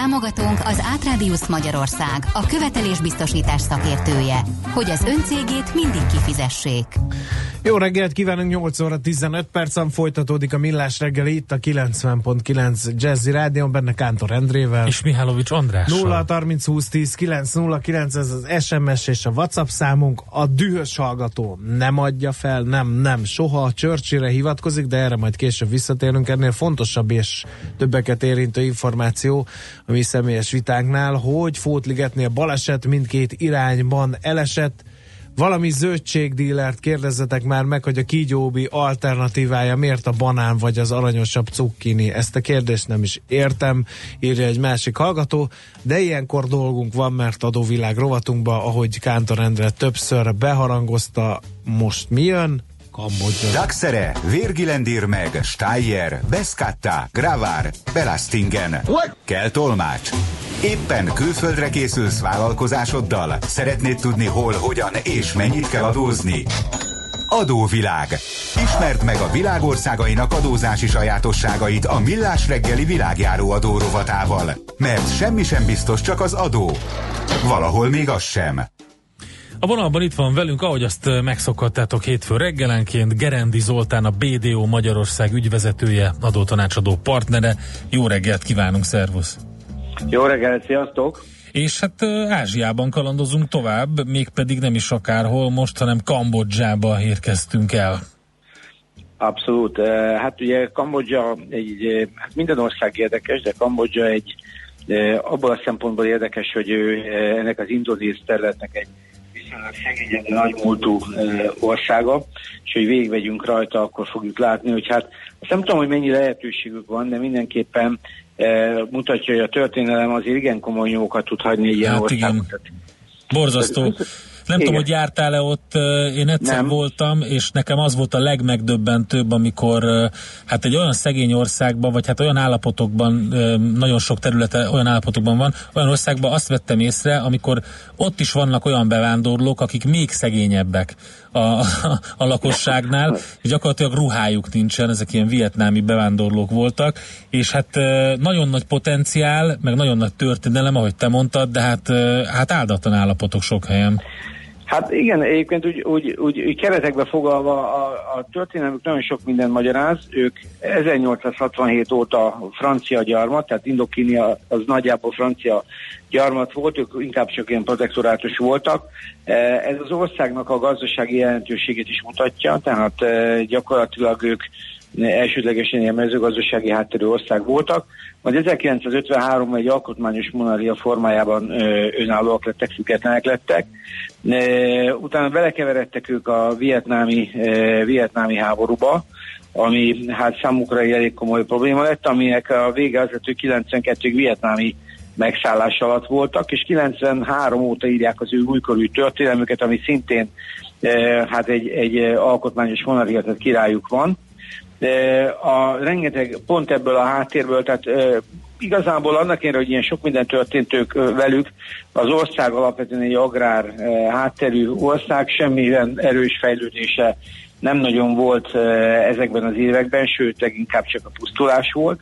Támogatónk az Átrádiusz Magyarország, a követelésbiztosítás szakértője, hogy az öncégét mindig kifizessék. Jó reggelt kívánunk, 8 óra 15 percen folytatódik a Millás reggeli itt a 90.9 Jazzy Rádion, benne Kántor Endrével. És Mihálovics András. 0 30 20 10 9 0 9, ez az SMS és a WhatsApp számunk. A dühös hallgató nem adja fel, nem, nem, soha a Churchillre hivatkozik, de erre majd később visszatérünk. Ennél fontosabb és többeket érintő információ a mi személyes vitánknál, hogy Fótligetnél baleset mindkét irányban elesett, valami zöldségdílert kérdezzetek már meg, hogy a kígyóbi alternatívája miért a banán vagy az aranyosabb cukkini. Ezt a kérdést nem is értem, írja egy másik hallgató, de ilyenkor dolgunk van, mert adóvilág rovatunkba, ahogy Kántor Endre többször beharangozta, most mi jön? Kambodzsa. Daxere, Virgilendir meg, Steyer, Beskatta, Gravár, Belastingen. Kell tolmács. Éppen külföldre készülsz vállalkozásoddal? Szeretnéd tudni hol, hogyan és mennyit kell adózni? Adóvilág. Ismerd meg a világországainak adózási sajátosságait a Millás reggeli világjáró adó rovatával. Mert semmi sem biztos, csak az adó. Valahol még az sem. A vonalban itt van velünk, ahogy azt megszokhattátok hétfő reggelenként, Gerendi Zoltán, a BDO Magyarország ügyvezetője, adótanácsadó partnere. Jó reggelt kívánunk, szervusz! Jó reggelt, sziasztok! És hát Ázsiában kalandozunk tovább, mégpedig nem is akárhol most, hanem Kambodzsába érkeztünk el. Abszolút. Hát ugye Kambodzsa egy, hát minden ország érdekes, de Kambodzsa egy abból a szempontból érdekes, hogy ő ennek az indonéz területnek egy viszonylag szegényebb, nagy múltú országa, és hogy végigvegyünk rajta, akkor fogjuk látni, hogy hát azt nem tudom, hogy mennyi lehetőségük van, de mindenképpen mutatja, hogy a történelem azért igen komoly nyókat tud hagyni egy ilyen hát Igen. Borzasztó. Nem Igen. tudom, hogy jártál-e ott, én egyszer nem. voltam, és nekem az volt a legmegdöbbentőbb, amikor hát egy olyan szegény országban, vagy hát olyan állapotokban, nagyon sok területe olyan állapotokban van, olyan országban azt vettem észre, amikor ott is vannak olyan bevándorlók, akik még szegényebbek a, a, a lakosságnál, és gyakorlatilag ruhájuk nincsen, ezek ilyen vietnámi bevándorlók voltak, és hát nagyon nagy potenciál, meg nagyon nagy történelem, ahogy te mondtad, de hát, hát áldatlan állapotok sok helyen. Hát igen, egyébként úgy, úgy, úgy, úgy keretekbe fogalva a, a történelmük nagyon sok minden magyaráz. Ők 1867 óta francia gyarmat, tehát Indokinia az nagyjából francia gyarmat volt, ők inkább csak ilyen protektorátus voltak. E, ez az országnak a gazdasági jelentőségét is mutatja, tehát e, gyakorlatilag ők elsődlegesen ilyen mezőgazdasági hátterű ország voltak, majd 1953-ban egy alkotmányos monarchia formájában önállóak lettek, függetlenek lettek. Utána belekeveredtek ők a vietnámi, vietnámi háborúba, ami hát számukra egy elég komoly probléma lett, aminek a vége az hogy 92-ig vietnámi megszállás alatt voltak, és 93 óta írják az ő újkorú történelmüket, ami szintén hát egy, egy alkotmányos monarchia, tehát királyuk van a rengeteg pont ebből a háttérből, tehát igazából annak érre, hogy ilyen sok minden történt ők velük, az ország alapvetően egy agrár hátterű ország, semmilyen erős fejlődése nem nagyon volt ezekben az években, sőt, leginkább csak a pusztulás volt.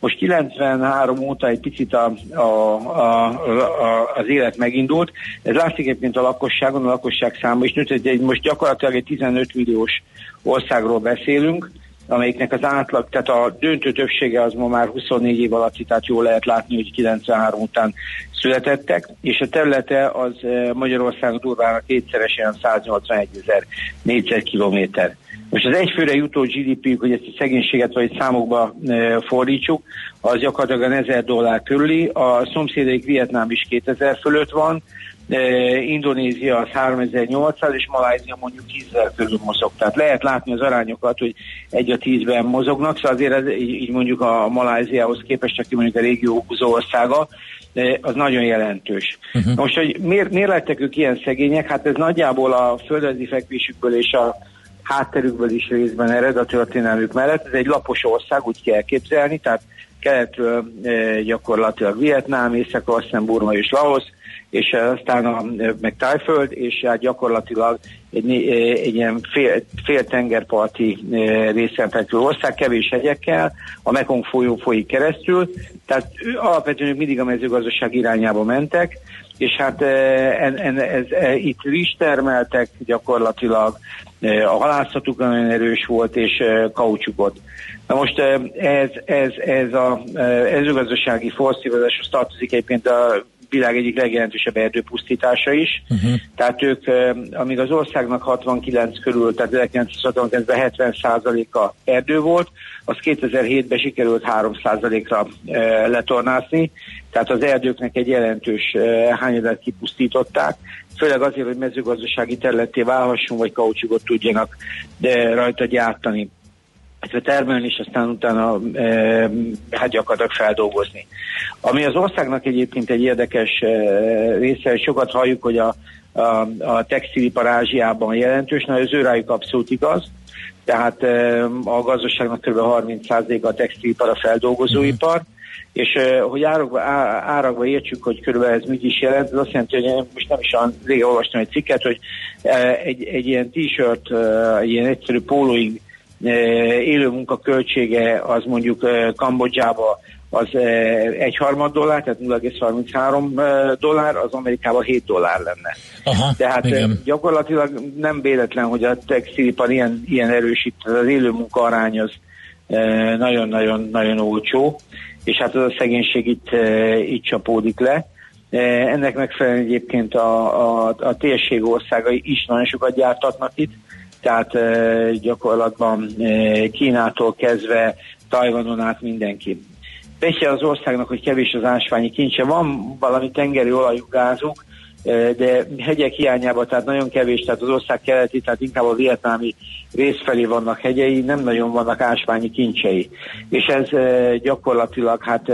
Most 93 óta egy picit a, a, a, a, az élet megindult. Ez látszik egyébként a lakosságon, a lakosság száma is nőtt, egy, most gyakorlatilag egy 15 milliós országról beszélünk, amelyiknek az átlag, tehát a döntő többsége az ma már 24 év alatti, tehát jól lehet látni, hogy 93 után születettek, és a területe az eh, Magyarország durván kétszeresen 181 ezer négyzetkilométer. Most az egyfőre jutó GDP, hogy ezt a szegénységet vagy számokba e, fordítsuk, az gyakorlatilag 1000 dollár körüli, a szomszédaik Vietnám is 2000 fölött van, Indonézia az 3800, és Malázia mondjuk 10 körül mozog. Tehát lehet látni az arányokat, hogy egy a tízben mozognak, szóval azért ez, így mondjuk a Maláziához képest, aki mondjuk a régió húzó országa, az nagyon jelentős. Uh-huh. Most, hogy miért, miért lettek ők ilyen szegények? Hát ez nagyjából a földrajzi fekvésükből és a hátterükből is részben ered a történelmük mellett. Ez egy lapos ország, úgy kell képzelni, tehát keletről e, gyakorlatilag Vietnám, északról aztán Burma és Laos, és aztán a, meg Tájföld, és hát gyakorlatilag egy, egy ilyen fél, fél tengerparti részen fekvő ország, kevés hegyekkel, a Mekong folyó folyik keresztül, tehát alapvetően mindig a mezőgazdaság irányába mentek, és hát en, en, ez, ez, itt rizs termeltek gyakorlatilag, a halászatuk nagyon erős volt, és kaucsukot. Na most ez, ez, ez a mezőgazdasági forszívozáshoz tartozik egyébként a világ egyik legjelentősebb erdőpusztítása is. Uh-huh. Tehát ők, amíg az országnak 69 körül, tehát 1969-ben 70% a erdő volt, az 2007-ben sikerült 3 ra letornászni, tehát az erdőknek egy jelentős hányadát kipusztították, főleg azért, hogy mezőgazdasági területé válhasson, vagy kaucsigot tudjanak de rajta gyártani illetve termelni, és aztán utána e, hát gyakorlatilag feldolgozni. Ami az országnak egyébként egy érdekes e, része, sokat halljuk, hogy a, a, a textilipar Ázsiában jelentős, na az ő rájuk abszolút igaz, tehát e, a gazdaságnak kb. 30% a textilipar a feldolgozóipar, mm. És hogy árakba, á, árakba értsük, hogy körülbelül ez mit is jelent, az azt jelenti, hogy most nem is olyan régen olvastam egy cikket, hogy egy, egy ilyen t-shirt, e, ilyen egyszerű pólóing élő munka költsége az mondjuk Kambodzsába az egy harmad dollár, tehát 0,33 dollár, az Amerikában 7 dollár lenne. Aha, tehát igen. gyakorlatilag nem véletlen, hogy a textilipar ilyen, ilyen erősít, az élő munka arány az nagyon-nagyon-nagyon olcsó, és hát az a szegénység itt, itt csapódik le. Ennek megfelelően egyébként a, a, a térség országai is nagyon sokat gyártatnak itt, tehát gyakorlatban Kínától kezdve Tajvanon át mindenki. Petje az országnak, hogy kevés az ásványi kincse. Van valami tengeri olajú gázuk, de hegyek hiányában, tehát nagyon kevés, tehát az ország keleti, tehát inkább a vietnámi rész felé vannak hegyei, nem nagyon vannak ásványi kincsei. És ez gyakorlatilag hát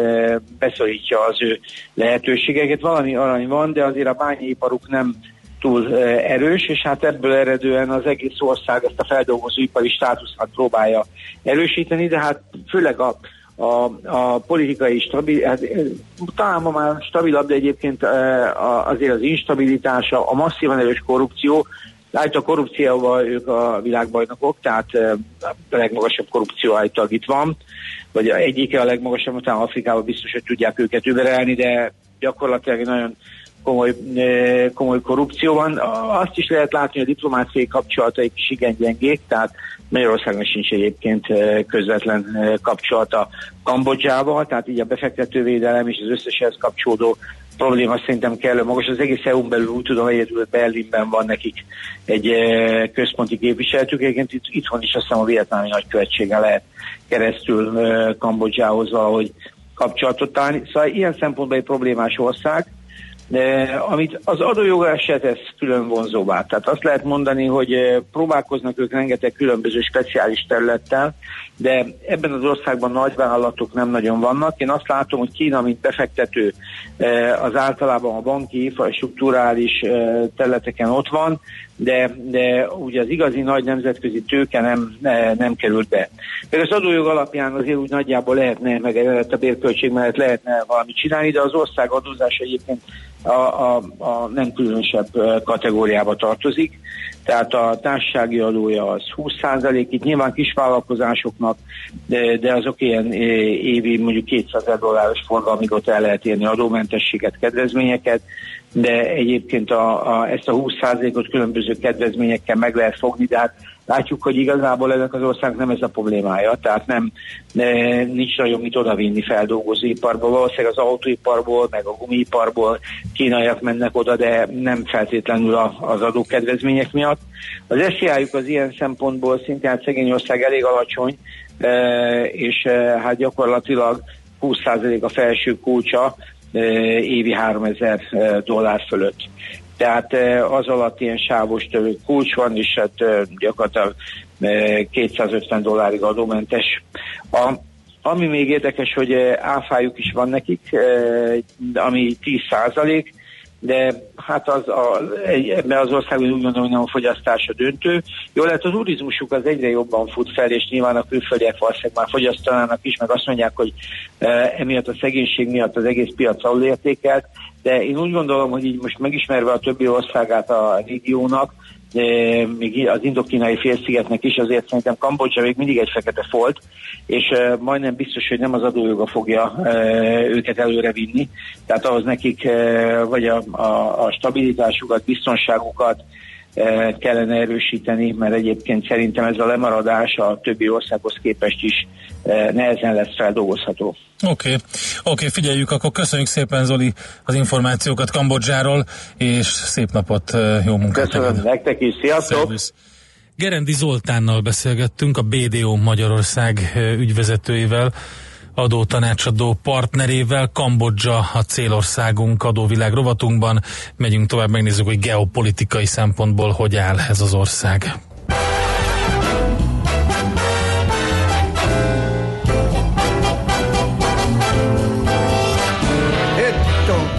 beszorítja az ő lehetőségeket. Valami arany van, de azért a bányaiparuk nem túl erős, és hát ebből eredően az egész ország ezt a feldolgozóipari státuszat próbálja erősíteni, de hát főleg a, a, a politikai stabil, hát, talán ma már stabilabb, de egyébként azért az instabilitása, a masszívan erős korrupció, Állít a korrupcióval ők a világbajnokok, tehát a legmagasabb korrupció állítólag itt van, vagy egyike a legmagasabb, utána Afrikában biztos, hogy tudják őket überelni, de gyakorlatilag nagyon komoly, eh, komoly korrupció van. Azt is lehet látni, hogy a diplomáciai kapcsolataik is igen gyengék, tehát Magyarországnak sincs egyébként közvetlen kapcsolata Kambodzsával, tehát így a befektetővédelem és az összeshez kapcsolódó probléma szerintem kellő magas. Az egész EU-n belül úgy tudom, egyedül Berlinben van nekik egy központi képviseletük, egyébként itt, itthon is azt hiszem a vietnámi nagykövetséggel lehet keresztül Kambodzsához valahogy kapcsolatot állni. Szóval ilyen szempontból egy problémás ország, de amit az adójogását tesz külön vonzóvá. Tehát azt lehet mondani, hogy eh, próbálkoznak ők rengeteg különböző speciális területtel, de ebben az országban nagyvállalatok nem nagyon vannak. Én azt látom, hogy Kína, mint befektető, eh, az általában a banki, infrastruktúrális eh, területeken ott van, de, de ugye az igazi nagy nemzetközi tőke nem, nem került be. Meg az adójog alapján azért úgy nagyjából lehetne, meg a bérköltség mellett lehetne valamit csinálni, de az ország adózása egyébként a, a, a nem különösebb kategóriába tartozik. Tehát a társasági adója az 20% itt nyilván kisvállalkozásoknak, de, de azok ilyen évi mondjuk 200 dolláros forgalmig ott el lehet érni adómentességet, kedvezményeket, de egyébként a, a, ezt a 20%-ot különböző kedvezményekkel meg lehet fogni, de hát látjuk, hogy igazából ennek az országnak nem ez a problémája, tehát nem, ne, nincs nagyon mit odavinni feldolgozóiparból, valószínűleg az autóiparból, meg a gumiiparból kínaiak mennek oda, de nem feltétlenül a, az adókedvezmények miatt. Az SZIA-juk az ilyen szempontból szintén hát szegény ország elég alacsony, és hát gyakorlatilag 20% a felső kulcsa évi 3000 dollár fölött. Tehát az alatt ilyen sávos kulcs van, és hát gyakorlatilag 250 dollárig adómentes. A, ami még érdekes, hogy áfájuk is van nekik, ami 10 százalék, de hát az, a, ebben az országban úgy gondolom, hogy nem a fogyasztása döntő. Jó lehet, az turizmusuk az egyre jobban fut fel, és nyilván a külföldiek valószínűleg már fogyasztanának is, meg azt mondják, hogy e, emiatt a szegénység miatt az egész piac alulértékelt, de én úgy gondolom, hogy így most megismerve a többi országát a régiónak, még az indokínai félszigetnek is, azért szerintem Kambodzsa még mindig egy fekete folt, és majdnem biztos, hogy nem az adójoga fogja őket előre vinni. Tehát ahhoz nekik vagy a, a, a stabilitásukat, biztonságukat, kellene erősíteni, mert egyébként szerintem ez a lemaradás a többi országhoz képest is nehezen lesz feldolgozható. Oké, okay. oké, okay, figyeljük, akkor köszönjük szépen Zoli az információkat Kambodzsáról, és szép napot, jó munkát! Köszönöm nektek is, sziasztok! Szervusz. Gerendi Zoltánnal beszélgettünk, a BDO Magyarország ügyvezetőivel, adótanácsadó partnerével, Kambodzsa a célországunk adóvilág rovatunkban. Megyünk tovább, megnézzük, hogy geopolitikai szempontból hogy áll ez az ország.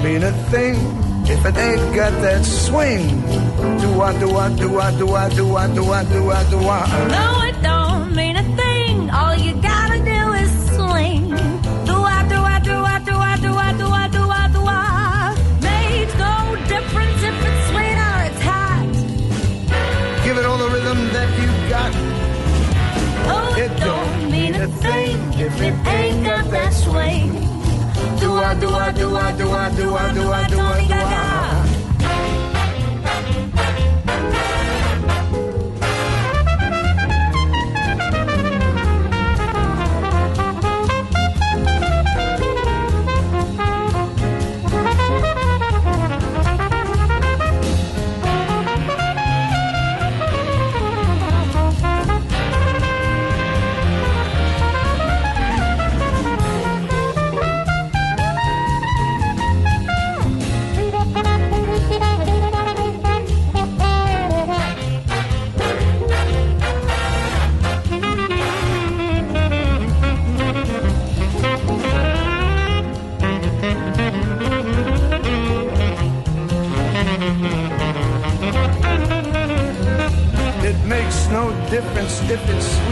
mean a thing if it ain't got that swing. Do I, do I, do I, do I, do I, do I, do I, do I. No, it don't thing if it ain't got that swing. Do I, do I, do I, do I, do I, do I, do I, do I. Do I. difference.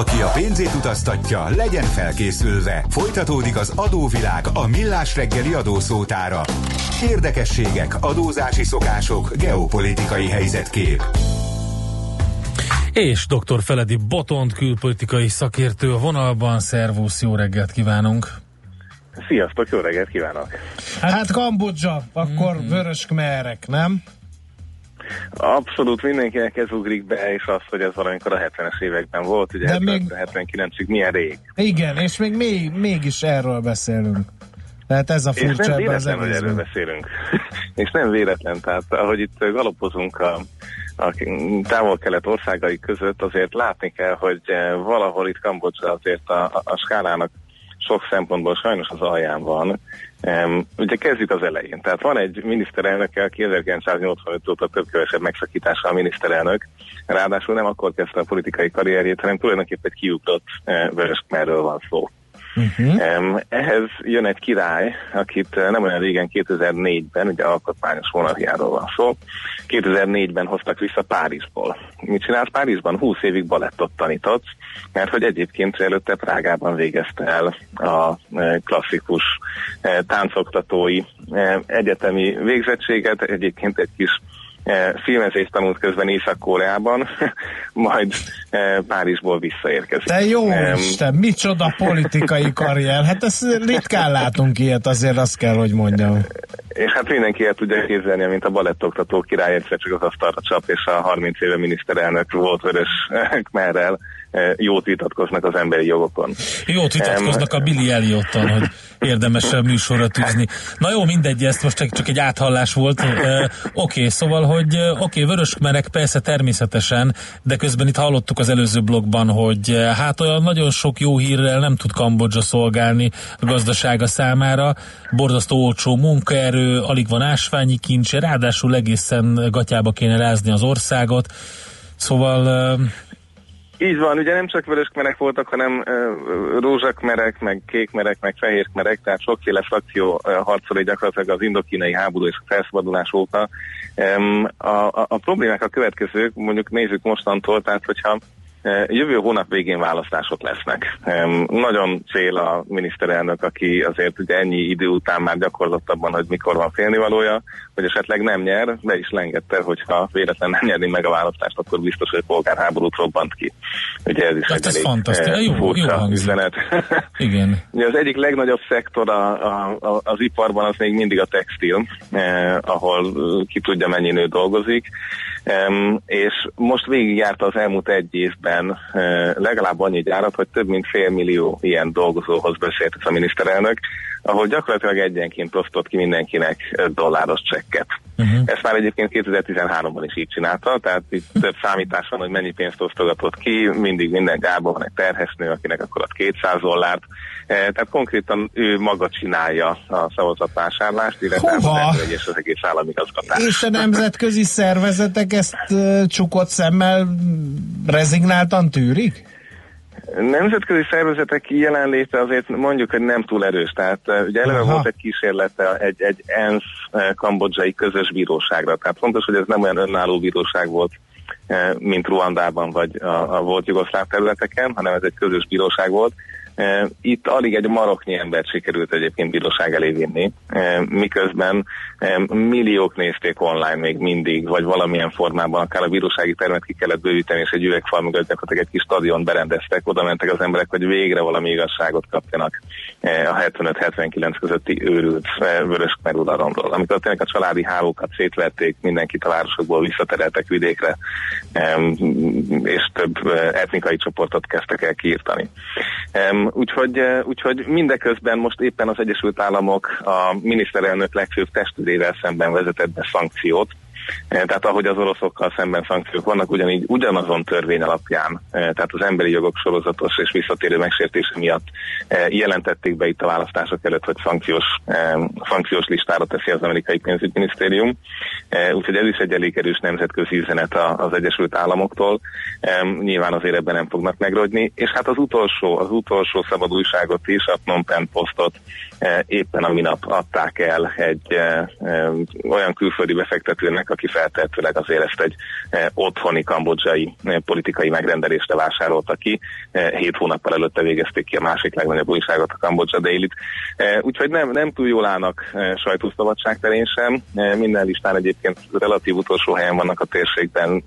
Aki a pénzét utaztatja, legyen felkészülve. Folytatódik az adóvilág a millás reggeli adószótára. Érdekességek, adózási szokások, geopolitikai helyzetkép. És dr. Feledi Botont, külpolitikai szakértő a vonalban. Szervusz, jó reggelt kívánunk! Sziasztok, jó reggelt kívánok! Hát Kambodzsa, akkor mm-hmm. vörös kmerek, nem? Abszolút mindenkinek ez ugrik be, és az, hogy ez valamikor a 70-es években volt, ugye De még... 79-ig milyen rég. Igen, és még, még mégis erről beszélünk. Tehát ez a furcsa és nem véletlen, hogy erről beszélünk. és nem véletlen, tehát ahogy itt galopozunk a, a távol-kelet országai között, azért látni kell, hogy eh, valahol itt Kambodzsa azért a, a, a skálának sok szempontból sajnos az alján van. Um, ugye kezdjük az elején. Tehát van egy miniszterelnök, aki 1985 óta több-kevesebb megszakítással a miniszterelnök. Ráadásul nem akkor kezdte a politikai karrierjét, hanem tulajdonképpen egy kiugrott uh, Vöröskmerről van szó. Uh-huh. Ehhez jön egy király, akit eh, nem olyan régen 2004-ben, ugye alkotmányos monarchiáról van szó, 2004-ben hoztak vissza Párizsból. Mit csinált Párizsban? 20 évig balettot tanított, mert hogy egyébként előtte Prágában végezte el a eh, klasszikus eh, táncoktatói egyetemi végzettséget, egyébként egy kis filmezést tanult közben Észak-Koreában, majd Párizsból visszaérkezik. Te jó um, Isten, micsoda politikai karrier. Hát ezt ritkán látunk ilyet, azért azt kell, hogy mondjam. És hát mindenki el tudja képzelni, mint a balettoktató király egyszer csak az asztalra csap, és a 30 éve miniszterelnök volt vörös merrel Eh, jót vitatkoznak az emberi jogokon. Jót vitatkoznak a Billy Elliotton, hogy érdemes a műsorra tűzni. Na jó, mindegy, ezt most csak egy áthallás volt. Uh, oké, okay, szóval, hogy oké, okay, vörösmerek persze természetesen, de közben itt hallottuk az előző blogban, hogy hát olyan nagyon sok jó hírrel nem tud Kambodzsa szolgálni a gazdasága számára. Borzasztó olcsó munkaerő, alig van ásványi kincs, ráadásul egészen gatyába kéne rázni az országot. Szóval így van, ugye nem csak vöröskmerek voltak, hanem rózsakmerek, meg kékmerek, meg fehérkmerek, tehát sokféle frakció harcol gyakorlatilag az indokínai háború és a felszabadulás óta. A, a, a problémák a következők, mondjuk nézzük mostantól, tehát hogyha jövő hónap végén választások lesznek. Nagyon fél a miniszterelnök, aki azért ugye ennyi idő után már gyakorlott abban, hogy mikor van félnivalója, hogy esetleg nem nyer, de is lengette, hogyha véletlen nem nyerni meg a választást, akkor biztos, hogy polgárháborút robbant ki. Ugye ez is hát ez fantasztikus, jó, jó üzenet. Igen. Ugye az egyik legnagyobb szektor a, a, a, az iparban az még mindig a textil, eh, ahol ki tudja mennyi nő dolgozik, Um, és most végigjárta az elmúlt egy évben uh, legalább annyi gyárat, hogy több mint fél millió ilyen dolgozóhoz beszélt ez a miniszterelnök, ahol gyakorlatilag egyenként osztott ki mindenkinek dolláros csekket. Uh-huh. Ezt már egyébként 2013-ban is így csinálta, tehát itt több számítás van, hogy mennyi pénzt osztogatott ki, mindig minden gárban van egy terhesnő, akinek akkor ad 200 dollárt, e, tehát konkrétan ő maga csinálja a szavazatvásárlást, illetve az és az egész államigazgatás. És a nemzetközi szervezetek ezt uh, csukott szemmel rezignáltan tűrik? Nemzetközi szervezetek jelenléte azért mondjuk, hogy nem túl erős. Tehát ugye eleve volt egy kísérlete egy, egy ENSZ kambodzsai közös bíróságra. Tehát fontos, hogy ez nem olyan önálló bíróság volt, mint Ruandában vagy a, a volt jugoszláv területeken, hanem ez egy közös bíróság volt. Itt alig egy maroknyi embert sikerült egyébként bíróság elé vinni, miközben milliók nézték online még mindig, vagy valamilyen formában, akár a bírósági termet ki kellett bővíteni, és egy üvegfal mögött gyakorlatilag egy kis stadion berendeztek, oda mentek az emberek, hogy végre valami igazságot kapjanak a 75-79 közötti őrült vörös merularomról. Amikor tényleg a családi hálókat szétverték, mindenkit a városokból visszatereltek vidékre, és több etnikai csoportot kezdtek el kiírtani. Úgyhogy, úgyhogy mindeközben most éppen az Egyesült Államok a miniszterelnök legfőbb testvérével szemben vezetett be szankciót, Eh, tehát ahogy az oroszokkal szemben szankciók vannak, ugyanígy ugyanazon törvény alapján, eh, tehát az emberi jogok sorozatos és visszatérő megsértése miatt eh, jelentették be itt a választások előtt, hogy szankciós, szankciós listára teszi az amerikai pénzügyminisztérium. Úgyhogy ez is egy elég erős nemzetközi üzenet az Egyesült Államoktól. Nyilván azért ebben nem fognak megrogyni. És hát az utolsó, az utolsó szabad újságot is, a Phnom Penh posztot éppen a minap adták el egy olyan külföldi befektetőnek, aki feltehetőleg azért ezt egy otthoni kambodzsai politikai megrendelésre vásárolta ki. Hét hónappal előtte végezték ki a másik legnagyobb újságot, a Kambodzsa Daily-t. Úgyhogy nem, nem túl jól állnak sajtószabadság terén sem. Minden listán egyébként relatív utolsó helyen vannak a térségben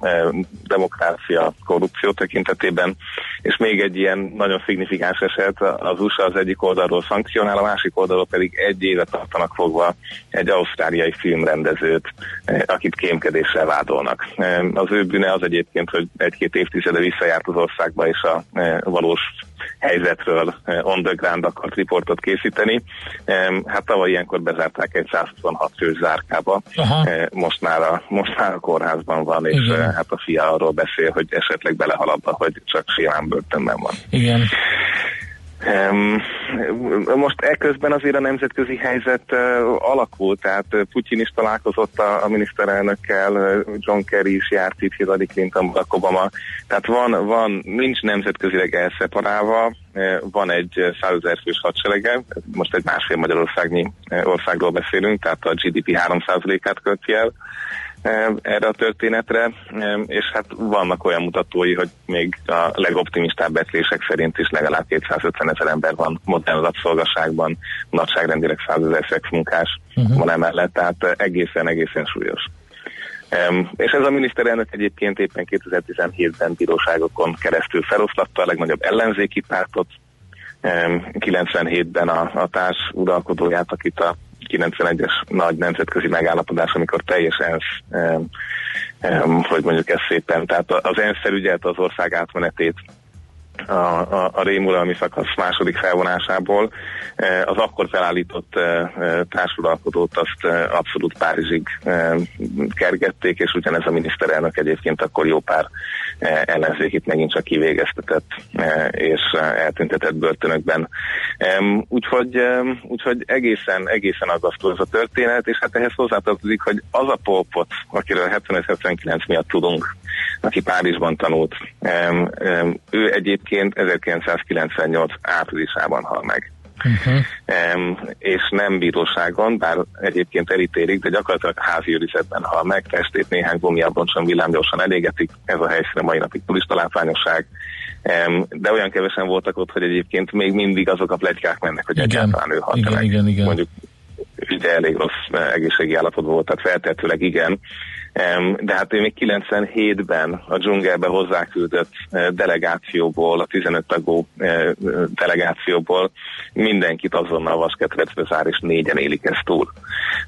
demokrácia, korrupció tekintetében, és még egy ilyen nagyon szignifikáns eset, az USA az egyik oldalról szankcionál, a másik oldalról pedig egy éve tartanak fogva egy ausztráliai filmrendezőt, akit kémkedéssel vádolnak. Az ő bűne az egyébként, hogy egy-két évtizede visszajárt az országba, és a valós helyzetről on the ground akart riportot készíteni. Hát tavaly ilyenkor bezárták egy 126 fő zárkába. Aha. Most már, a, most már a kórházban van, és Igen. hát a fia arról beszél, hogy esetleg belehaladva, hogy csak simán börtönben van. Igen. Most eközben azért a nemzetközi helyzet alakult, tehát Putyin is találkozott a, a miniszterelnökkel, John Kerry is járt itt, Hillary Clinton, Barack Obama, tehát van, van, nincs nemzetközileg elszeparálva, van egy százezer fős hadserege, most egy másfél Magyarországnyi országról beszélünk, tehát a GDP 3%-át költi el, erre a történetre, és hát vannak olyan mutatói, hogy még a legoptimistább becslések szerint is legalább 250 ezer ember van modern rabszolgaságban, nagyságrendileg 100 ezer szexmunkás uh-huh. van emellett, tehát egészen-egészen súlyos. És ez a miniszterelnök egyébként éppen 2017-ben bíróságokon keresztül feloszlatta a legnagyobb ellenzéki pártot, 97-ben a, a társ uralkodóját, akit a 91-es nagy nemzetközi megállapodás, amikor teljes ENSZ, hogy mondjuk ez szépen, tehát az ENSZ felügyelt az ország átmenetét a, a, a rémuralmi szakasz második felvonásából. E, az akkor felállított e, e, társulalkodót azt abszolút Párizsig kergették, és ugyanez a miniszterelnök egyébként akkor jó pár ellenzékit megint csak kivégeztetett és eltüntetett börtönökben. Úgyhogy, úgyhogy egészen, egészen aggasztó ez a történet, és hát ehhez hozzátartozik, hogy az a polpot, akiről 75-79 miatt tudunk, aki Párizsban tanult, ő egyébként 1998 áprilisában hal meg. Uh-huh. Um, és nem bíróságon, bár egyébként elítélik, de gyakorlatilag házi őrizetben hal meg, testét néhány gumiabroncson villámgyorsan elégetik, ez a helyszín a mai napig turista látványosság, um, de olyan kevesen voltak ott, hogy egyébként még mindig azok a plegykák mennek, hogy igen. egyáltalán ő halt igen, meg. Igen, igen. Mondjuk ugye elég rossz egészségi állapotban volt, tehát feltehetőleg igen, de hát ő még 97-ben a dzsungelbe hozzáküldött eh, delegációból, a 15 tagú eh, delegációból mindenkit azonnal vasketrecbe zár, és négyen élik ezt túl.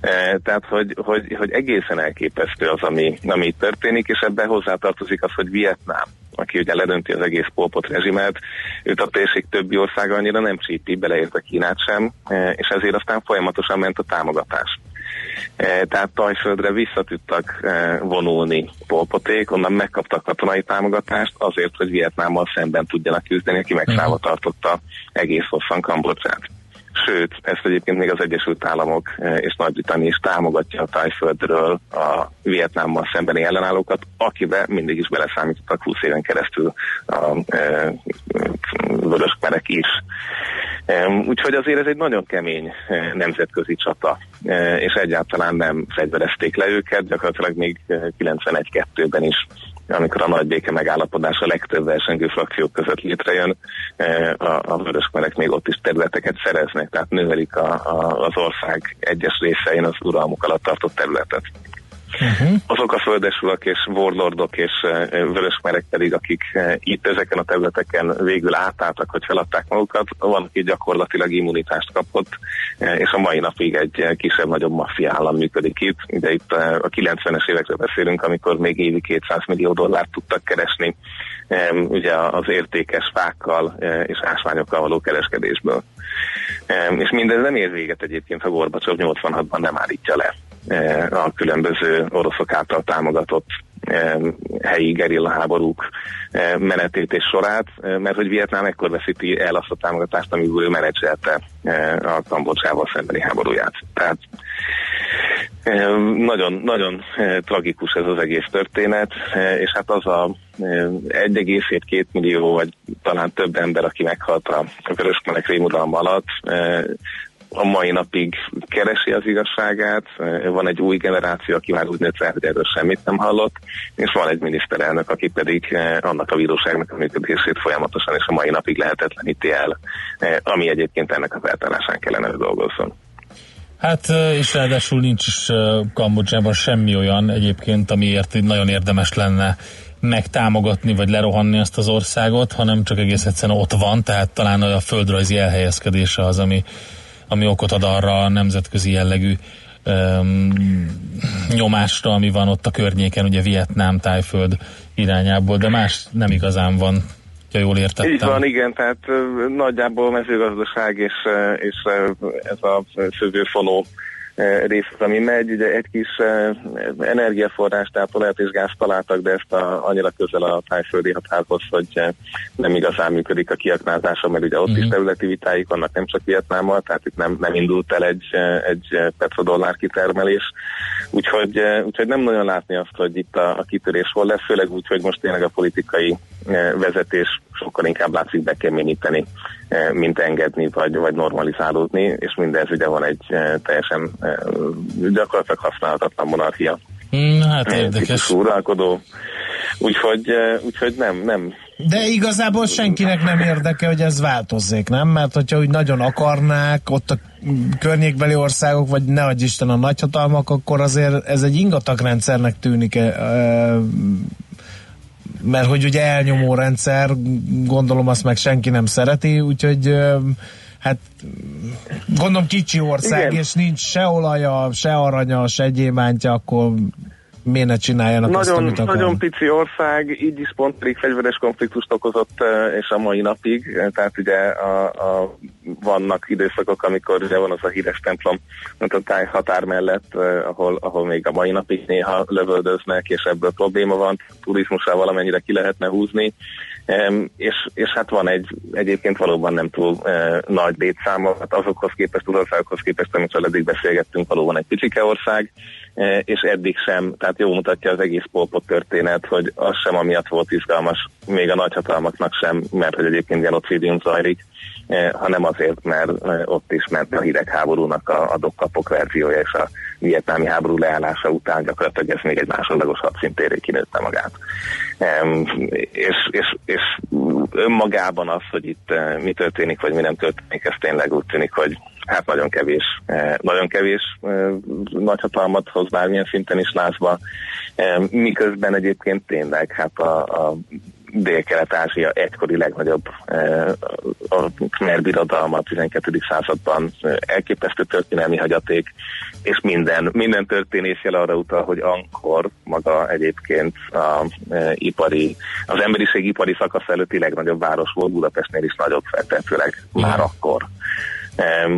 Eh, tehát, hogy, hogy, hogy egészen elképesztő az, ami, ami történik, és ebben hozzátartozik az, hogy Vietnám, aki ugye ledönti az egész polpot rezsimet, őt a térség többi ország annyira nem csípi, beleérte Kínát sem, és ezért aztán folyamatosan ment a támogatás. E, tehát Tajföldre vissza tudtak e, vonulni polpoték, onnan megkaptak katonai támogatást azért, hogy Vietnámmal szemben tudjanak küzdeni, aki megszállva tartotta egész hosszan Kambodzsát. Sőt, ezt egyébként még az Egyesült Államok e, és Nagy-Britannia is támogatja a Tajföldről a Vietnámmal szembeni ellenállókat, akibe mindig is beleszámítottak 20 éven keresztül a e, is. Úgyhogy azért ez egy nagyon kemény eh, nemzetközi csata, eh, és egyáltalán nem fegyverezték le őket, gyakorlatilag még 91-2-ben eh, is amikor a nagy béke megállapodás a legtöbb versengő frakciók között létrejön, a, a vörösmerek még ott is területeket szereznek, tehát növelik a, a, az ország egyes részein az uralmuk alatt tartott területet. Uh-huh. Azok a földesulak és warlordok és uh, vörösmerek pedig, akik uh, itt ezeken a területeken végül átálltak, hogy feladták magukat, van, aki gyakorlatilag immunitást kapott, uh, és a mai napig egy kisebb-nagyobb maffia állam működik itt. De itt a 90-es évekről beszélünk, amikor még évi 200 millió dollárt tudtak keresni ugye az értékes fákkal és ásványokkal való kereskedésből. És mindez nem ér véget egyébként, ha Gorbacsov 86-ban nem állítja le E, a különböző oroszok által támogatott e, helyi gerilla háborúk e, menetét és sorát, mert hogy Vietnám ekkor veszíti el azt a támogatást, amiből ő menedzselte a Kambodzsával szembeni háborúját. Tehát nagyon, nagyon tragikus ez az egész történet, és hát az a 1,2 millió, vagy talán több ember, aki meghalt a Vörösmenek rémudalma alatt, a mai napig keresi az igazságát, van egy új generáció, aki már úgy nőtt fel, hogy erről semmit nem hallott, és van egy miniszterelnök, aki pedig eh, annak a bíróságnak a működését folyamatosan és a mai napig lehetetleníti el, eh, ami egyébként ennek a feltárásán kellene, hogy dolgozzon. Hát, és ráadásul nincs is Kambodzsában semmi olyan egyébként, amiért nagyon érdemes lenne megtámogatni, vagy lerohanni ezt az országot, hanem csak egész egyszerűen ott van, tehát talán a földrajzi elhelyezkedése az, ami ami okot ad arra a nemzetközi jellegű um, nyomásra, ami van ott a környéken, ugye Vietnám, Tájföld irányából, de más nem igazán van, ha jól értettem. Így van, igen, tehát nagyjából mezőgazdaság és, és ez a szövőfonó rész ami megy. Ugye egy kis energiaforrás, tehát olajat és gáz találtak, de ezt a, annyira közel a tájföldi határhoz, hogy nem igazán működik a kiaknázása, mert ugye ott uh-huh. is mhm. területi vitáik vannak, nem csak Vietnámmal, tehát itt nem, nem indult el egy, egy petrodollár kitermelés. Úgyhogy, úgyhogy nem nagyon látni azt, hogy itt a, a kitörés hol lesz, főleg úgy, hogy most tényleg a politikai vezetés sokkal inkább látszik bekeményíteni, mint engedni, vagy, vagy normalizálódni, és mindez ugye van egy teljesen gyakorlatilag használhatatlan monarchia. Hmm, hát érdekes. Uralkodó. Úgyhogy, úgyhogy nem, nem, De igazából senkinek nem érdeke, hogy ez változzék, nem? Mert hogyha úgy nagyon akarnák, ott a környékbeli országok, vagy ne adj Isten a nagyhatalmak, akkor azért ez egy ingatagrendszernek tűnik mert hogy ugye elnyomó rendszer, gondolom azt meg senki nem szereti, úgyhogy hát gondolom kicsi ország, Igen. és nincs se olaja, se aranya, se gyémántja, akkor miért ne csináljanak nagyon, azt, amit? Nagyon pici ország, így is pont pedig fegyveres konfliktust okozott, és a mai napig, tehát ugye a, a, vannak időszakok, amikor ugye van az a híres templom a tájhatár mellett, ahol, ahol még a mai napig néha lövöldöznek, és ebből probléma van, turizmusra valamennyire ki lehetne húzni, és, és hát van egy egyébként valóban nem túl e, nagy létszáma, hát azokhoz képest, az országokhoz képest, amit eddig beszélgettünk, valóban egy picike ország, e, és eddig sem, tehát jó mutatja az egész polpot történet, hogy az sem amiatt volt izgalmas, még a nagyhatalmaknak sem, mert hogy egyébként genocidium zajlik, hanem azért, mert e, ott is ment a hidegháborúnak a, a dokkapok verziója, és a vietnámi háború leállása után gyakorlatilag ez még egy másodlagos hadszintéré kinőtte magát. És, és, és önmagában az, hogy itt eh, mi történik, vagy mi nem történik, ez tényleg úgy tűnik, hogy hát nagyon kevés, eh, nagyon kevés eh, nagyhatalmat hoz bármilyen szinten is lázba, miközben egyébként tényleg hát a, a Dél-Kelet-Ázsia egykori legnagyobb a Khmer birodalma a 12. században elképesztő történelmi hagyaték, és minden, minden történés jel arra utal, hogy Ankor maga egyébként a, e, ipari, az emberiség ipari szakasz előtti legnagyobb város volt, Budapestnél is nagyobb feltehetőleg már akkor.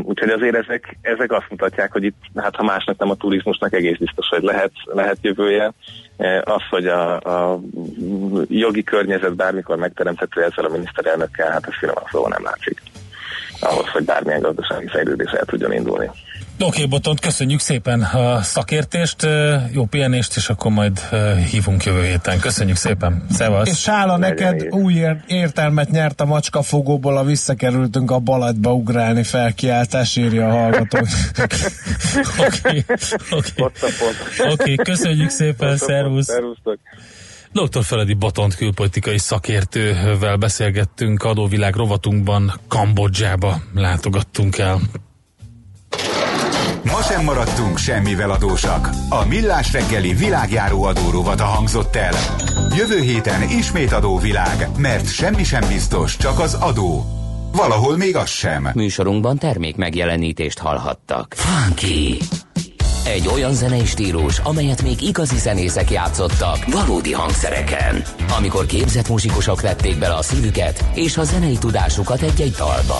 Úgyhogy azért ezek, ezek azt mutatják, hogy itt, hát ha másnak nem a turizmusnak egész biztos, hogy lehet, lehet jövője. Az, hogy a, a jogi környezet bármikor megteremthető ezzel a miniszterelnökkel, hát ez finoman szóval nem látszik ahhoz, hogy bármilyen gazdasági fejlődés el tudjon indulni. Oké, okay, Botont, köszönjük szépen a szakértést, jó pihenést, és akkor majd hívunk jövő héten. Köszönjük szépen, szevasz! És Sála, neked új értelmet nyert a macskafogóból, a visszakerültünk a balatba ugrálni felkiáltás, írja a hallgató. Oké, oké. köszönjük szépen, szervusz! Dr. Feledi Batont külpolitikai szakértővel beszélgettünk, adóvilág rovatunkban Kambodzsába látogattunk el. Ma sem maradtunk semmivel adósak. A Millás reggeli világjáró adórovata hangzott el. Jövő héten ismét adóvilág, mert semmi sem biztos, csak az adó. Valahol még az sem. Műsorunkban termék megjelenítést hallhattak. Funky! Egy olyan zenei stílus, amelyet még igazi zenészek játszottak valódi hangszereken. Amikor képzett muzsikusok vették bele a szívüket és a zenei tudásukat egy-egy dalba.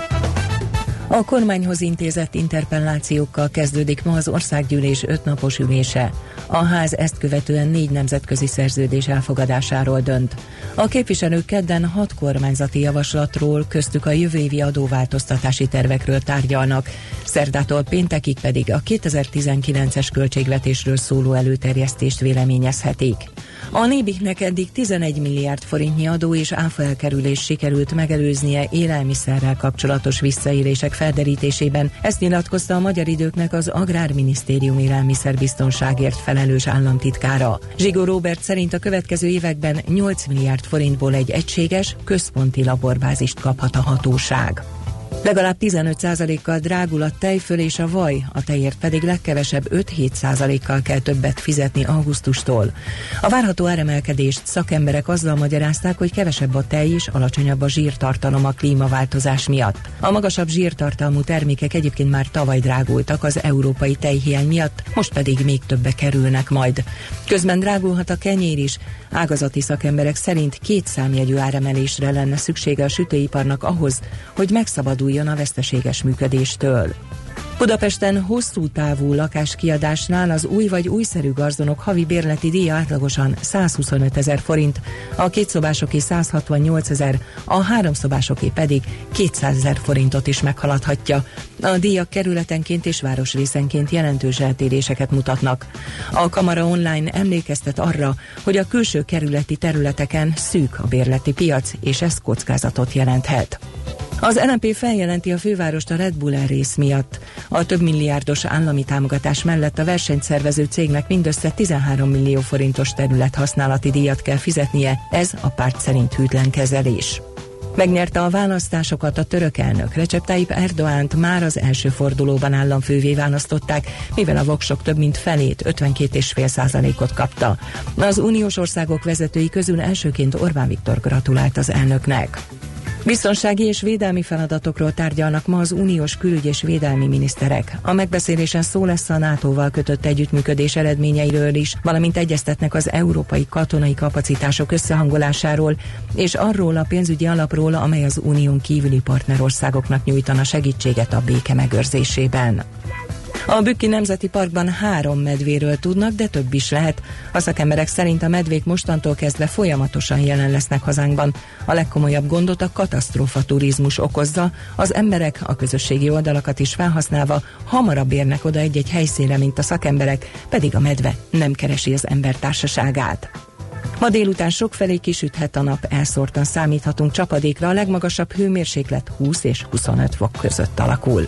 A kormányhoz intézett interpellációkkal kezdődik ma az országgyűlés ötnapos ülése. A ház ezt követően négy nemzetközi szerződés elfogadásáról dönt. A képviselők kedden hat kormányzati javaslatról, köztük a jövő évi adóváltoztatási tervekről tárgyalnak, szerdától péntekig pedig a 2019-es költségvetésről szóló előterjesztést véleményezhetik. A Nébiknek eddig 11 milliárd forintnyi adó és áfa elkerülés sikerült megelőznie élelmiszerrel kapcsolatos visszaélések felderítésében. Ezt nyilatkozta a Magyar Időknek az Agrárminisztérium élelmiszerbiztonságért felelős államtitkára. Zsigó Robert szerint a következő években 8 milliárd forintból egy egységes, központi laborbázist kaphat a hatóság. Legalább 15%-kal drágul a tejföl és a vaj, a tejért pedig legkevesebb 5-7%-kal kell többet fizetni augusztustól. A várható áremelkedést szakemberek azzal magyarázták, hogy kevesebb a tej és alacsonyabb a zsírtartalom a klímaváltozás miatt. A magasabb zsírtartalmú termékek egyébként már tavaly drágultak az európai tejhiány miatt, most pedig még többe kerülnek majd. Közben drágulhat a kenyér is. Ágazati szakemberek szerint két számjegyű áremelésre lenne szüksége a sütőiparnak ahhoz, hogy megszabaduljon a veszteséges működéstől. Budapesten hosszú távú lakáskiadásnál az új vagy újszerű garzonok havi bérleti díja átlagosan 125 ezer forint, a kétszobásoké 168 ezer, a háromszobásoké pedig 200 ezer forintot is meghaladhatja. A díjak kerületenként és városrészenként jelentős eltéréseket mutatnak. A Kamara Online emlékeztet arra, hogy a külső kerületi területeken szűk a bérleti piac, és ez kockázatot jelenthet. Az LNP feljelenti a fővárost a Red Bull rész miatt. A több milliárdos állami támogatás mellett a versenyszervező cégnek mindössze 13 millió forintos terület használati díjat kell fizetnie, ez a párt szerint hűtlen kezelés. Megnyerte a választásokat a török elnök. Recep Tayyip Erdoánt már az első fordulóban államfővé választották, mivel a voksok több mint felét, 52,5 százalékot kapta. Az uniós országok vezetői közül elsőként Orbán Viktor gratulált az elnöknek. Biztonsági és védelmi feladatokról tárgyalnak ma az uniós külügy és védelmi miniszterek. A megbeszélésen szó lesz a NATO-val kötött együttműködés eredményeiről is, valamint egyeztetnek az európai katonai kapacitások összehangolásáról, és arról a pénzügyi alapról, amely az unión kívüli partnerországoknak nyújtana segítséget a béke megőrzésében. A Bükki Nemzeti Parkban három medvéről tudnak, de több is lehet. A szakemberek szerint a medvék mostantól kezdve folyamatosan jelen lesznek hazánkban. A legkomolyabb gondot a katasztrófa turizmus okozza, az emberek a közösségi oldalakat is felhasználva hamarabb érnek oda egy-egy helyszínre, mint a szakemberek, pedig a medve nem keresi az ember társaságát. Ma délután sokfelé kisüthet a nap, elszórtan számíthatunk csapadékra, a legmagasabb hőmérséklet 20 és 25 fok között alakul.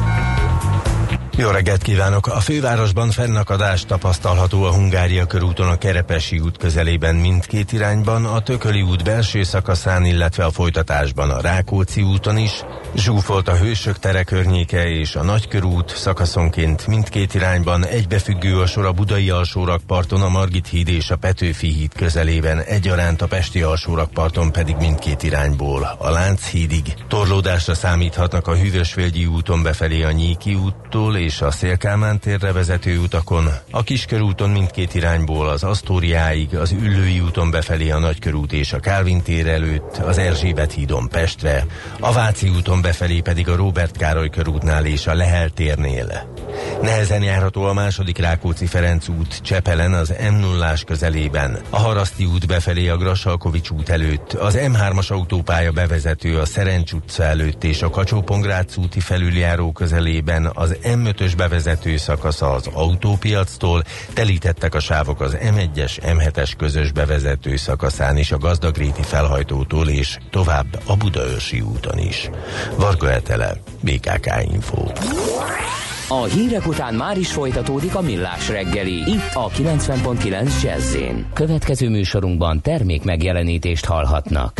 jó reggelt kívánok! A fővárosban fennakadás tapasztalható a Hungária körúton a Kerepesi út közelében mindkét irányban, a Tököli út belső szakaszán, illetve a folytatásban a Rákóczi úton is. Zsúfolt a Hősök tere környéke és a Nagykörút szakaszonként mindkét irányban egybefüggő a sor a Budai alsórakparton, a Margit híd és a Petőfi híd közelében, egyaránt a Pesti alsórakparton pedig mindkét irányból a Lánchídig. Torlódásra számíthatnak a Hűvösvölgyi úton befelé a Nyíki úttól és a Szélkámán térre vezető utakon, a Kiskörúton mindkét irányból az Asztóriáig, az Üllői úton befelé a Nagykörút és a Kálvin tér előtt, az Erzsébet hídon Pestre, a Váci úton befelé pedig a Róbert Károly körútnál és a Lehel térnél. Nehezen járható a második Rákóczi-Ferenc út Csepelen az m 0 közelében, a Haraszti út befelé a Grassalkovics út előtt, az M3-as autópálya bevezető a Szerencs utca előtt és a kacsó úti felüljáró közelében az M5-ös bevezető szakasza az autópiactól, telítettek a sávok az M1-es, M7-es közös bevezető szakaszán is a Gazdagréti felhajtótól és tovább a Budaörsi úton is. Varga Etele, BKK Info. A hírek után már is folytatódik a millás reggeli, itt a 90.9 jazz Következő műsorunkban termék megjelenítést hallhatnak.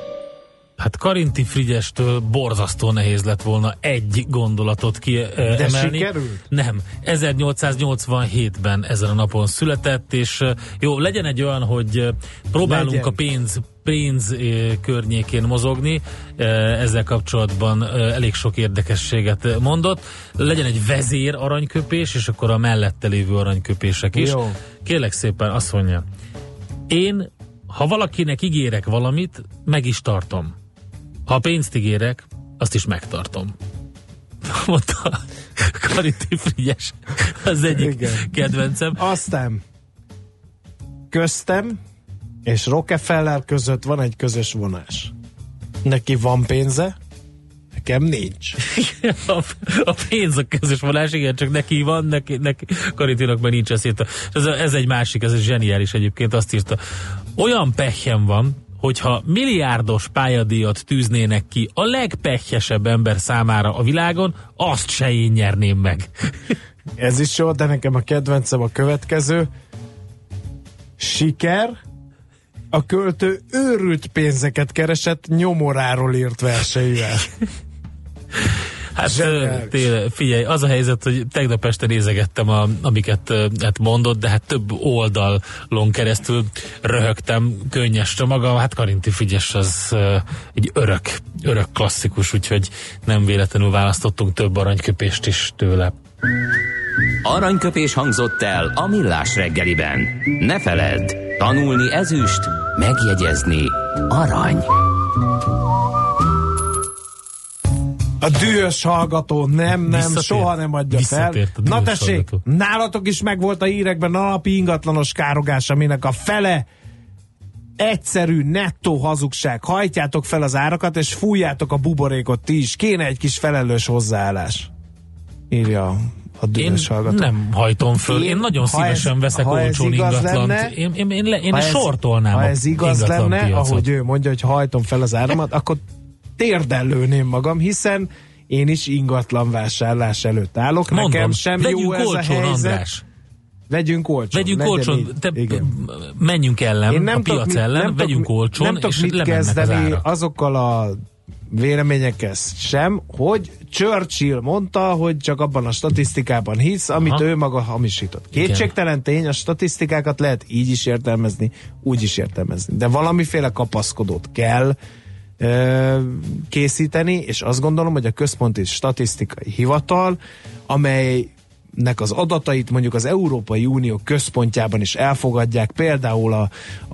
Hát Karinti Frigyestől borzasztó nehéz lett volna egy gondolatot kiemelni. De sikerült? Nem. 1887-ben ezen a napon született, és jó, legyen egy olyan, hogy próbálunk legyen. a pénz pénz környékén mozogni, ezzel kapcsolatban elég sok érdekességet mondott. Legyen egy vezér aranyköpés, és akkor a mellette lévő aranyköpések is. Jó. Kérlek szépen, azt mondja, én, ha valakinek ígérek valamit, meg is tartom. Ha pénzt ígérek, azt is megtartom. Mondta Kariti Frigyes, az egyik Igen. kedvencem. Aztán köztem és Rockefeller között van egy közös vonás. Neki van pénze, nekem nincs. a, a pénz a közös vonás, igen, csak neki van, neki, neki Karitinak meg nincs ezt írta. Ez, ez egy másik, ez egy zseniális egyébként, azt írta. Olyan pehjem van, hogyha milliárdos pályadíjat tűznének ki a legpehjesebb ember számára a világon, azt se én nyerném meg. Ez is jó, de nekem a kedvencem a következő. Siker, a költő őrült pénzeket keresett nyomoráról írt verseivel. Hát tényleg, figyelj, az a helyzet, hogy tegnap este nézegettem, a, amiket hát mondott, de hát több oldalon keresztül röhögtem könnyes maga, hát Karinti Figyes az egy örök, örök klasszikus, úgyhogy nem véletlenül választottunk több aranyköpést is tőle. Aranyköpés hangzott el a millás reggeliben. Ne feledd, tanulni ezüst, megjegyezni arany. A dühös hallgató nem, nem, Visszatért. soha nem adja fel. Na tessék, hallgató. nálatok is megvolt a hírekben a napi ingatlanos károgás, aminek a fele egyszerű, nettó hazugság. Hajtjátok fel az árakat, és fújjátok a buborékot ti is. Kéne egy kis felelős hozzáállás. Írja a dühös én hallgató. nem hajtom föl. Én, én nagyon szívesen ez, veszek olcsón ingatlant. Lenne, én, én, én, én ha sortolnám Ha ez igaz lenne, piacot. ahogy ő mondja, hogy hajtom fel az áramat, akkor térdellőném magam, hiszen én is ingatlan vásárlás előtt állok. Mondom, Nekem sem jó ez a helyzet. András. Vegyünk olcsón. Vegyünk olcsón, te, igen. menjünk ellen, Én nem a piac mi, ellen, nem vegyünk tuk, olcsón, nem és mit kezdeni az azokkal a véleményekkel sem, hogy Churchill mondta, hogy csak abban a statisztikában hisz, amit Aha. ő maga hamisított. Kétségtelen tény, a statisztikákat lehet így is értelmezni, úgy is értelmezni. De valamiféle kapaszkodót kell készíteni, és azt gondolom, hogy a Központi Statisztikai Hivatal, amely nek az adatait mondjuk az Európai Unió központjában is elfogadják, például a,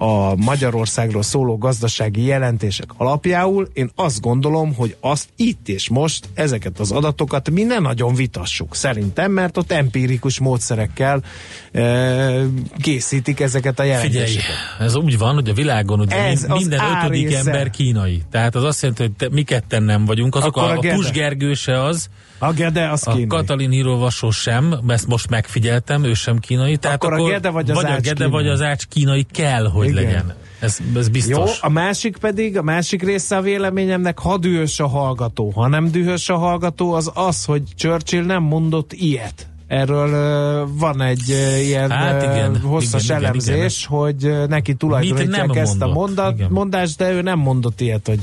a Magyarországról szóló gazdasági jelentések alapjául, én azt gondolom, hogy azt itt és most ezeket az adatokat mi ne nagyon vitassuk, szerintem, mert ott empirikus módszerekkel e, készítik ezeket a jelentéseket. Figyelj, ez úgy van, hogy a világon ugye ez minden ötödik ember kínai. Tehát az azt jelenti, hogy te, mi ketten nem vagyunk, azok Akkor a, a, a Pusgergő se az, a Gede az kínai. A Katalin Hirovasó sem, ezt most megfigyeltem, ő sem kínai. Tehát akkor, akkor a Gede vagy az, vagy a Gede kínai. vagy az Ács kínai kell, hogy Igen. legyen. Ez, ez biztos. Jó, a másik pedig, a másik része a véleményemnek, ha dühös a hallgató. Ha nem dühös a hallgató, az az, hogy Churchill nem mondott ilyet. Erről uh, van egy uh, ilyen hát igen, uh, hosszas igen, elemzés, igen, igen. hogy neki tulajdonítják ezt a mondat, mondást, de ő nem mondott ilyet, hogy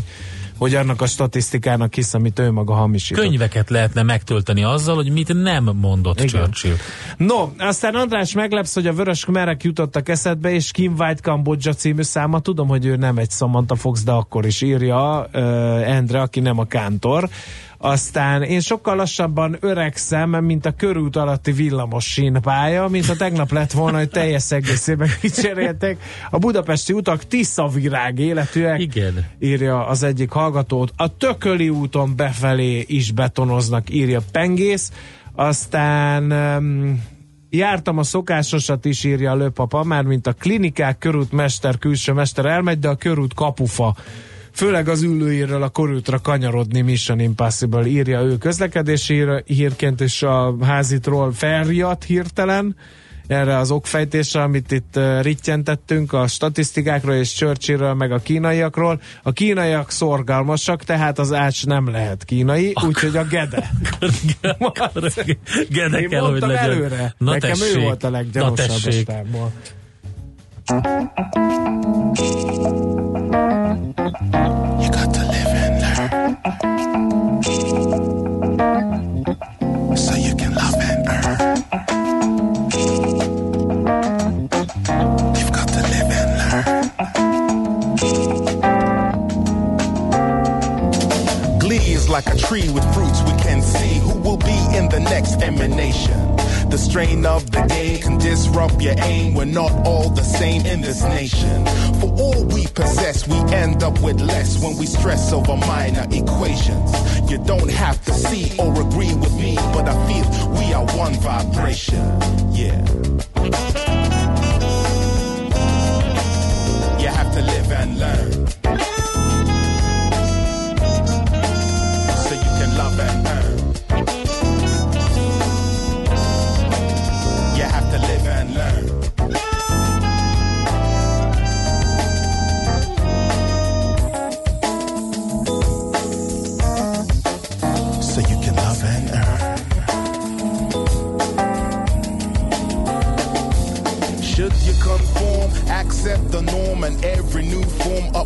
hogy annak a statisztikának hisz, amit ő maga hamisított. Könyveket lehetne megtölteni azzal, hogy mit nem mondott Igen. Churchill. No, aztán András meglepsz, hogy a vörös merek jutottak eszedbe, és Kim White Kambodzsa című száma, tudom, hogy ő nem egy Samantha Fox, de akkor is írja uh, Endre, aki nem a kántor. Aztán én sokkal lassabban öregszem, mint a körút alatti villamos sínpálya, mint a tegnap lett volna, hogy teljes egészében kicseréltek. A budapesti utak tiszavirág életűek, Igen. írja az egyik hallgatót. A Tököli úton befelé is betonoznak, írja Pengész. Aztán um, jártam a szokásosat is, írja a lőpapa, már mint a klinikák, körút mester, külső mester elmegy, de a körút kapufa főleg az ülőiről a korútra kanyarodni Mission Impossible írja ő közlekedési hírként, és a házitról felriadt hirtelen, erre az okfejtésre, amit itt rittyentettünk a statisztikákról és Churchillről, meg a kínaiakról. A kínaiak szorgalmasak, tehát az ács nem lehet kínai, úgyhogy a gede. gede Én kell, hogy legyen. előre. Na Nekem tessék. ő volt a leggyanúsabb a You got to live and learn. So you can love and earn. You've got to live and learn. Glee is like a tree with strain of the game can disrupt your aim. We're not all the same in this nation. For all we possess, we end up with less when we stress over minor equations. You don't have to see or agree with me, but I feel we are one vibration. Yeah. You have to live and learn.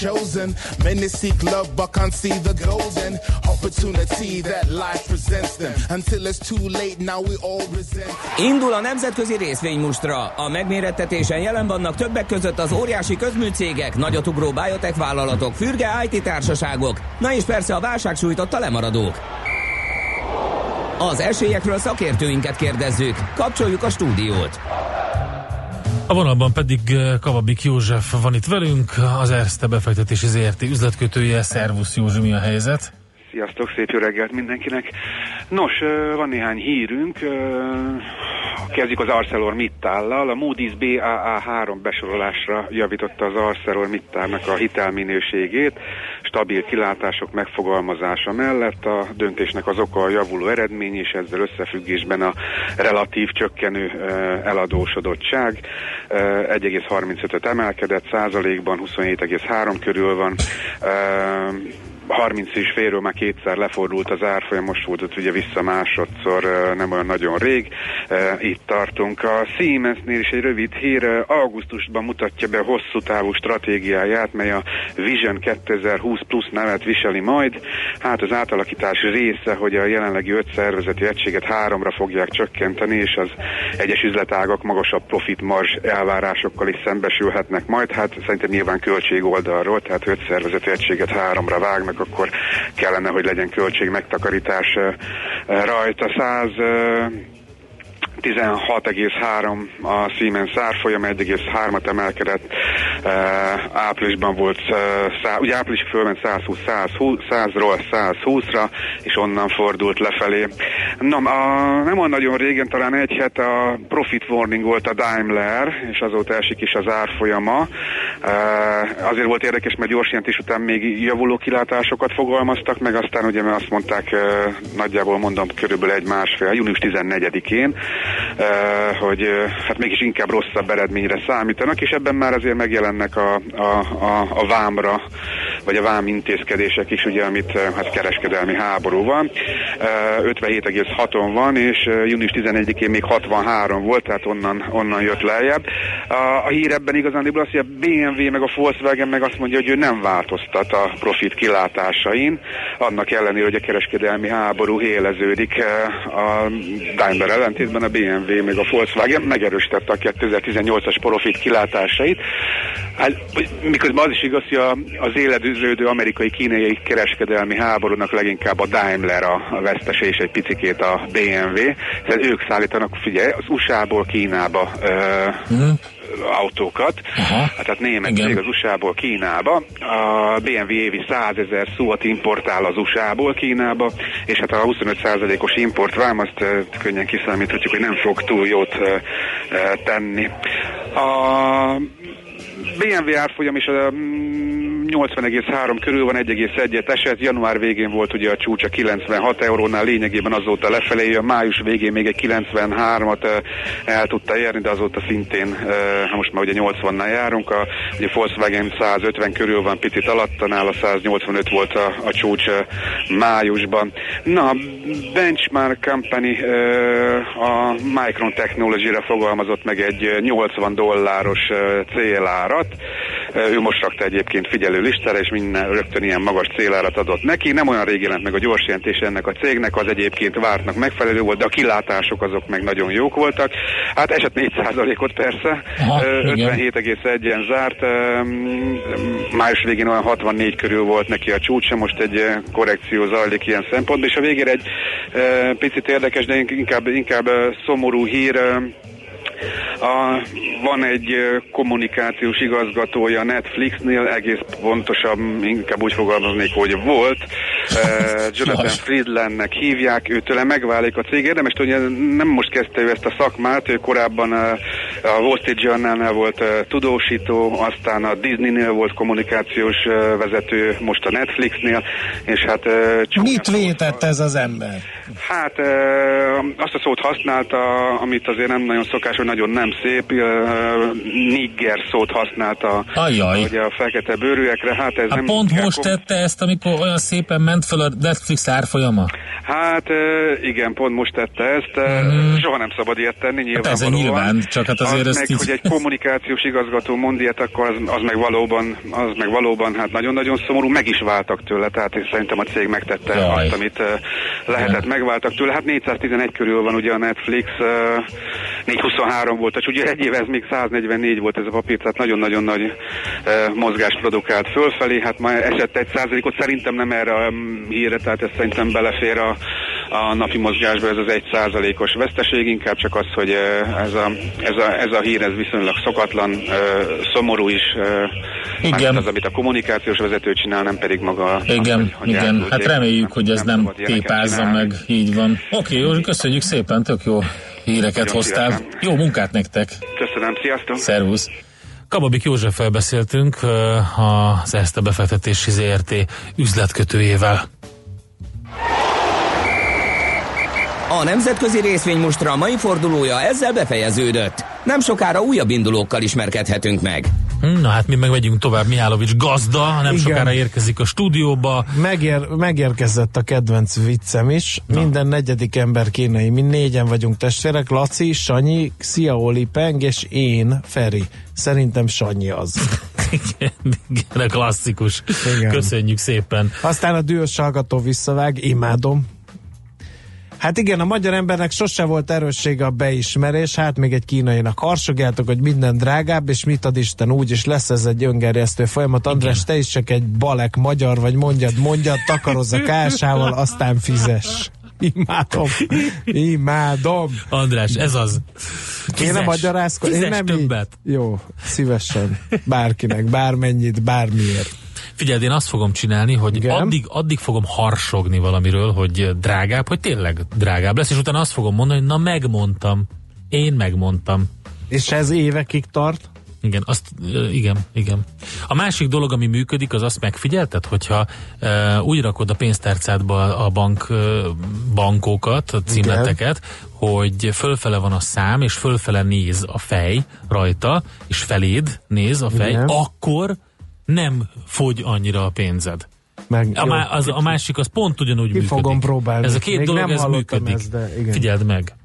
Chosen. Many seek love but can't see the golden opportunity that life presents them. Until it's too late, now we all resent. Indul a nemzetközi részvénymustra. A megmérettetésen jelen vannak többek között az óriási közműcégek, nagyotugró biotech vállalatok, fürge IT társaságok, na és persze a válság sújtotta lemaradók. Az esélyekről szakértőinket kérdezzük. Kapcsoljuk a stúdiót. A vonalban pedig eh, Kavabik József van itt velünk, az Erste befektetési ZRT üzletkötője. Szervusz Józsi, mi a helyzet? Sziasztok, szép jó reggelt mindenkinek. Nos, eh, van néhány hírünk. Eh, kezdjük az ArcelorMittállal. A Moody's BAA3 besorolásra javította az ArcelorMittálnak a hitelminőségét stabil kilátások megfogalmazása mellett a döntésnek az oka a javuló eredmény, és ezzel összefüggésben a relatív csökkenő eladósodottság. 1,35-öt emelkedett, százalékban 27,3 körül van 30 és félről már kétszer lefordult az árfolyam, most volt ott ugye vissza másodszor, nem olyan nagyon rég. Itt tartunk. A Siemensnél is egy rövid hír, augusztusban mutatja be hosszú távú stratégiáját, mely a Vision 2020 Plus nevet viseli majd. Hát az átalakítás része, hogy a jelenlegi öt szervezeti egységet háromra fogják csökkenteni, és az egyes üzletágak magasabb profit marzs elvárásokkal is szembesülhetnek majd. Hát szerintem nyilván költség oldalról, tehát öt szervezeti egységet háromra vágnak cégnek, akkor kellene, hogy legyen költség megtakarítás rajta. 100 16,3 a Siemens árfolyam, 1,3-at emelkedett, áprilisban volt, ugye április fölment 120, 120 100-ról 120-ra, és onnan fordult lefelé. Na, a, nem olyan nagyon régen, talán egy hete a profit warning volt a Daimler, és azóta esik is az árfolyama. Azért volt érdekes, mert gyors jelentés után még javuló kilátásokat fogalmaztak, meg aztán ugye azt mondták, nagyjából mondom körülbelül egy másfél, június 14-én, hogy hát mégis inkább rosszabb eredményre számítanak, és ebben már azért megjelennek a, a, a, a vámra vagy a vám intézkedések is, ugye, amit hát kereskedelmi háború van. 57,6-on van, és június 11-én még 63 volt, tehát onnan, onnan jött lejjebb. A, a hír ebben igazán az, hogy a BMW meg a Volkswagen meg azt mondja, hogy ő nem változtat a profit kilátásain, annak ellenére, hogy a kereskedelmi háború éleződik. A Daimler ellentétben a BMW meg a Volkswagen megerősítette a 2018-as profit kilátásait. Hát, miközben az is igaz, hogy az éledőződő amerikai-kínai kereskedelmi háborúnak leginkább a Daimler a, vesztese és egy picikét a BMW. Tehát ők szállítanak, figyelj, az USA-ból Kínába uh, mm autókat, Aha. tehát német cég az USA-ból Kínába, a BMW évi 100 ezer szót importál az USA-ból Kínába, és hát a 25%-os importvám azt könnyen kiszámíthatjuk, hogy nem fog túl jót tenni. A BMW árfolyam is a 80,3 körül van, 1,1-et esett, január végén volt ugye a csúcsa 96 eurónál, lényegében azóta lefelé jön, május végén még egy 93-at el tudta érni, de azóta szintén, most már ugye 80-nál járunk, a ugye Volkswagen 150 körül van, picit alatta, nála 185 volt a, a csúcs májusban. Na, Benchmark Company a Micron Technology-re fogalmazott meg egy 80 dolláros célárat, ő most rakta egyébként figyelő listára, és minden rögtön ilyen magas célárat adott neki. Nem olyan rég jelent meg a gyors jelentés ennek a cégnek, az egyébként vártnak megfelelő volt, de a kilátások azok meg nagyon jók voltak. Hát esett 4%-ot persze, 57,1-en zárt, május végén olyan 64 körül volt neki a csúcsa, most egy korrekció zajlik ilyen szempontból, és a végére egy picit érdekes, de inkább, inkább szomorú hír, a, van egy kommunikációs igazgatója Netflixnél, egész pontosan inkább úgy fogalmaznék, hogy volt. Jonathan Friedlandnek hívják, őtőle megválik a cég. Érdemes hogy nem most kezdte ő ezt a szakmát, ő korábban a, a Wall Street Journalnál volt tudósító, aztán a Disneynél volt kommunikációs vezető, most a Netflixnél, és hát... Mit vétett ez az ember? Hát azt a szót használta, amit azért nem nagyon szokás, hogy nagyon nem szép, nigger szót használta Ajaj. ugye a fekete bőrűekre. Hát, ez hát nem pont most tette ezt, amikor olyan szépen ment fel a Netflix árfolyama? Hát igen, pont most tette ezt. Mm. Soha nem szabad ilyet tenni, nyilván. Hát ez nyilván, csak hát azért az meg, így... hogy egy kommunikációs igazgató mond ilyet, akkor az, az meg valóban, az meg valóban hát nagyon-nagyon szomorú, meg is váltak tőle, tehát én szerintem a cég megtette Jaj. azt, amit lehetett, ja. megváltak tőle. Hát 411 körül van ugye a Netflix, 423 volt, és ugye egy év ez még 144 volt ez a papír, tehát nagyon-nagyon nagy uh, mozgást produkált fölfelé, hát ma esett egy százalékot, szerintem nem erre a hírre, tehát ez szerintem belefér a, a napi mozgásba, ez az egy százalékos veszteség, inkább csak az, hogy ez a, ez, a, ez a hír, ez viszonylag szokatlan, szomorú is, uh, igen. az, amit a kommunikációs vezető csinál, nem pedig maga. Igen, az, hogy, igen. Hát reméljük, hogy ez nem, nem tépázza meg, így van. Oké, okay, köszönjük szépen, tök jó híreket Nagyon hoztál. Szívesen. Jó munkát nektek! Köszönöm, sziasztok! Szervusz! Kababik Józseffel beszéltünk az Erste befektetési ZRT üzletkötőjével. A nemzetközi részvény mostra mai fordulója ezzel befejeződött. Nem sokára újabb indulókkal ismerkedhetünk meg. Na hát mi meg megyünk tovább, Mihálovics gazda, nem Igen. sokára érkezik a stúdióba. Megér, megérkezett a kedvenc viccem is. Na. Minden negyedik ember kínai. Mi négyen vagyunk testvérek. Laci, Sanyi, Xiaoli Peng és én, Feri. Szerintem Sanyi az. igen, igen, klasszikus. Igen. Köszönjük szépen. Aztán a dühös hallgató visszavág, imádom. Hát igen, a magyar embernek sose volt erőssége a beismerés, hát még egy kínainak harsogjátok, hogy minden drágább, és mit ad Isten, úgy is lesz ez egy öngerjesztő folyamat. András, te is csak egy balek magyar vagy, mondjad, mondjad, takarozz a kásával, aztán fizes. Imádom. Imádom. András, ez az. Kéne magyarázkodni? Én nem többet. Így. Jó, szívesen. Bárkinek, bármennyit, bármiért. Figyeld, én azt fogom csinálni, hogy addig, addig fogom harsogni valamiről, hogy drágább, hogy tényleg drágább lesz, és utána azt fogom mondani, hogy na megmondtam. Én megmondtam. És ez évekig tart? Igen, azt, igen, igen. A másik dolog, ami működik, az azt megfigyelted, hogyha uh, úgy rakod a pénztárcádba a bank, bankokat, a címleteket, igen. hogy fölfele van a szám, és fölfele néz a fej rajta, és feléd néz a fej, igen. akkor nem fogy annyira a pénzed. Meg, a, jó, az, a másik az pont ugyanúgy ki működik. fogom próbálni. Ez a két Még dolog, nem ez működik. Ezt, de igen. Figyeld meg.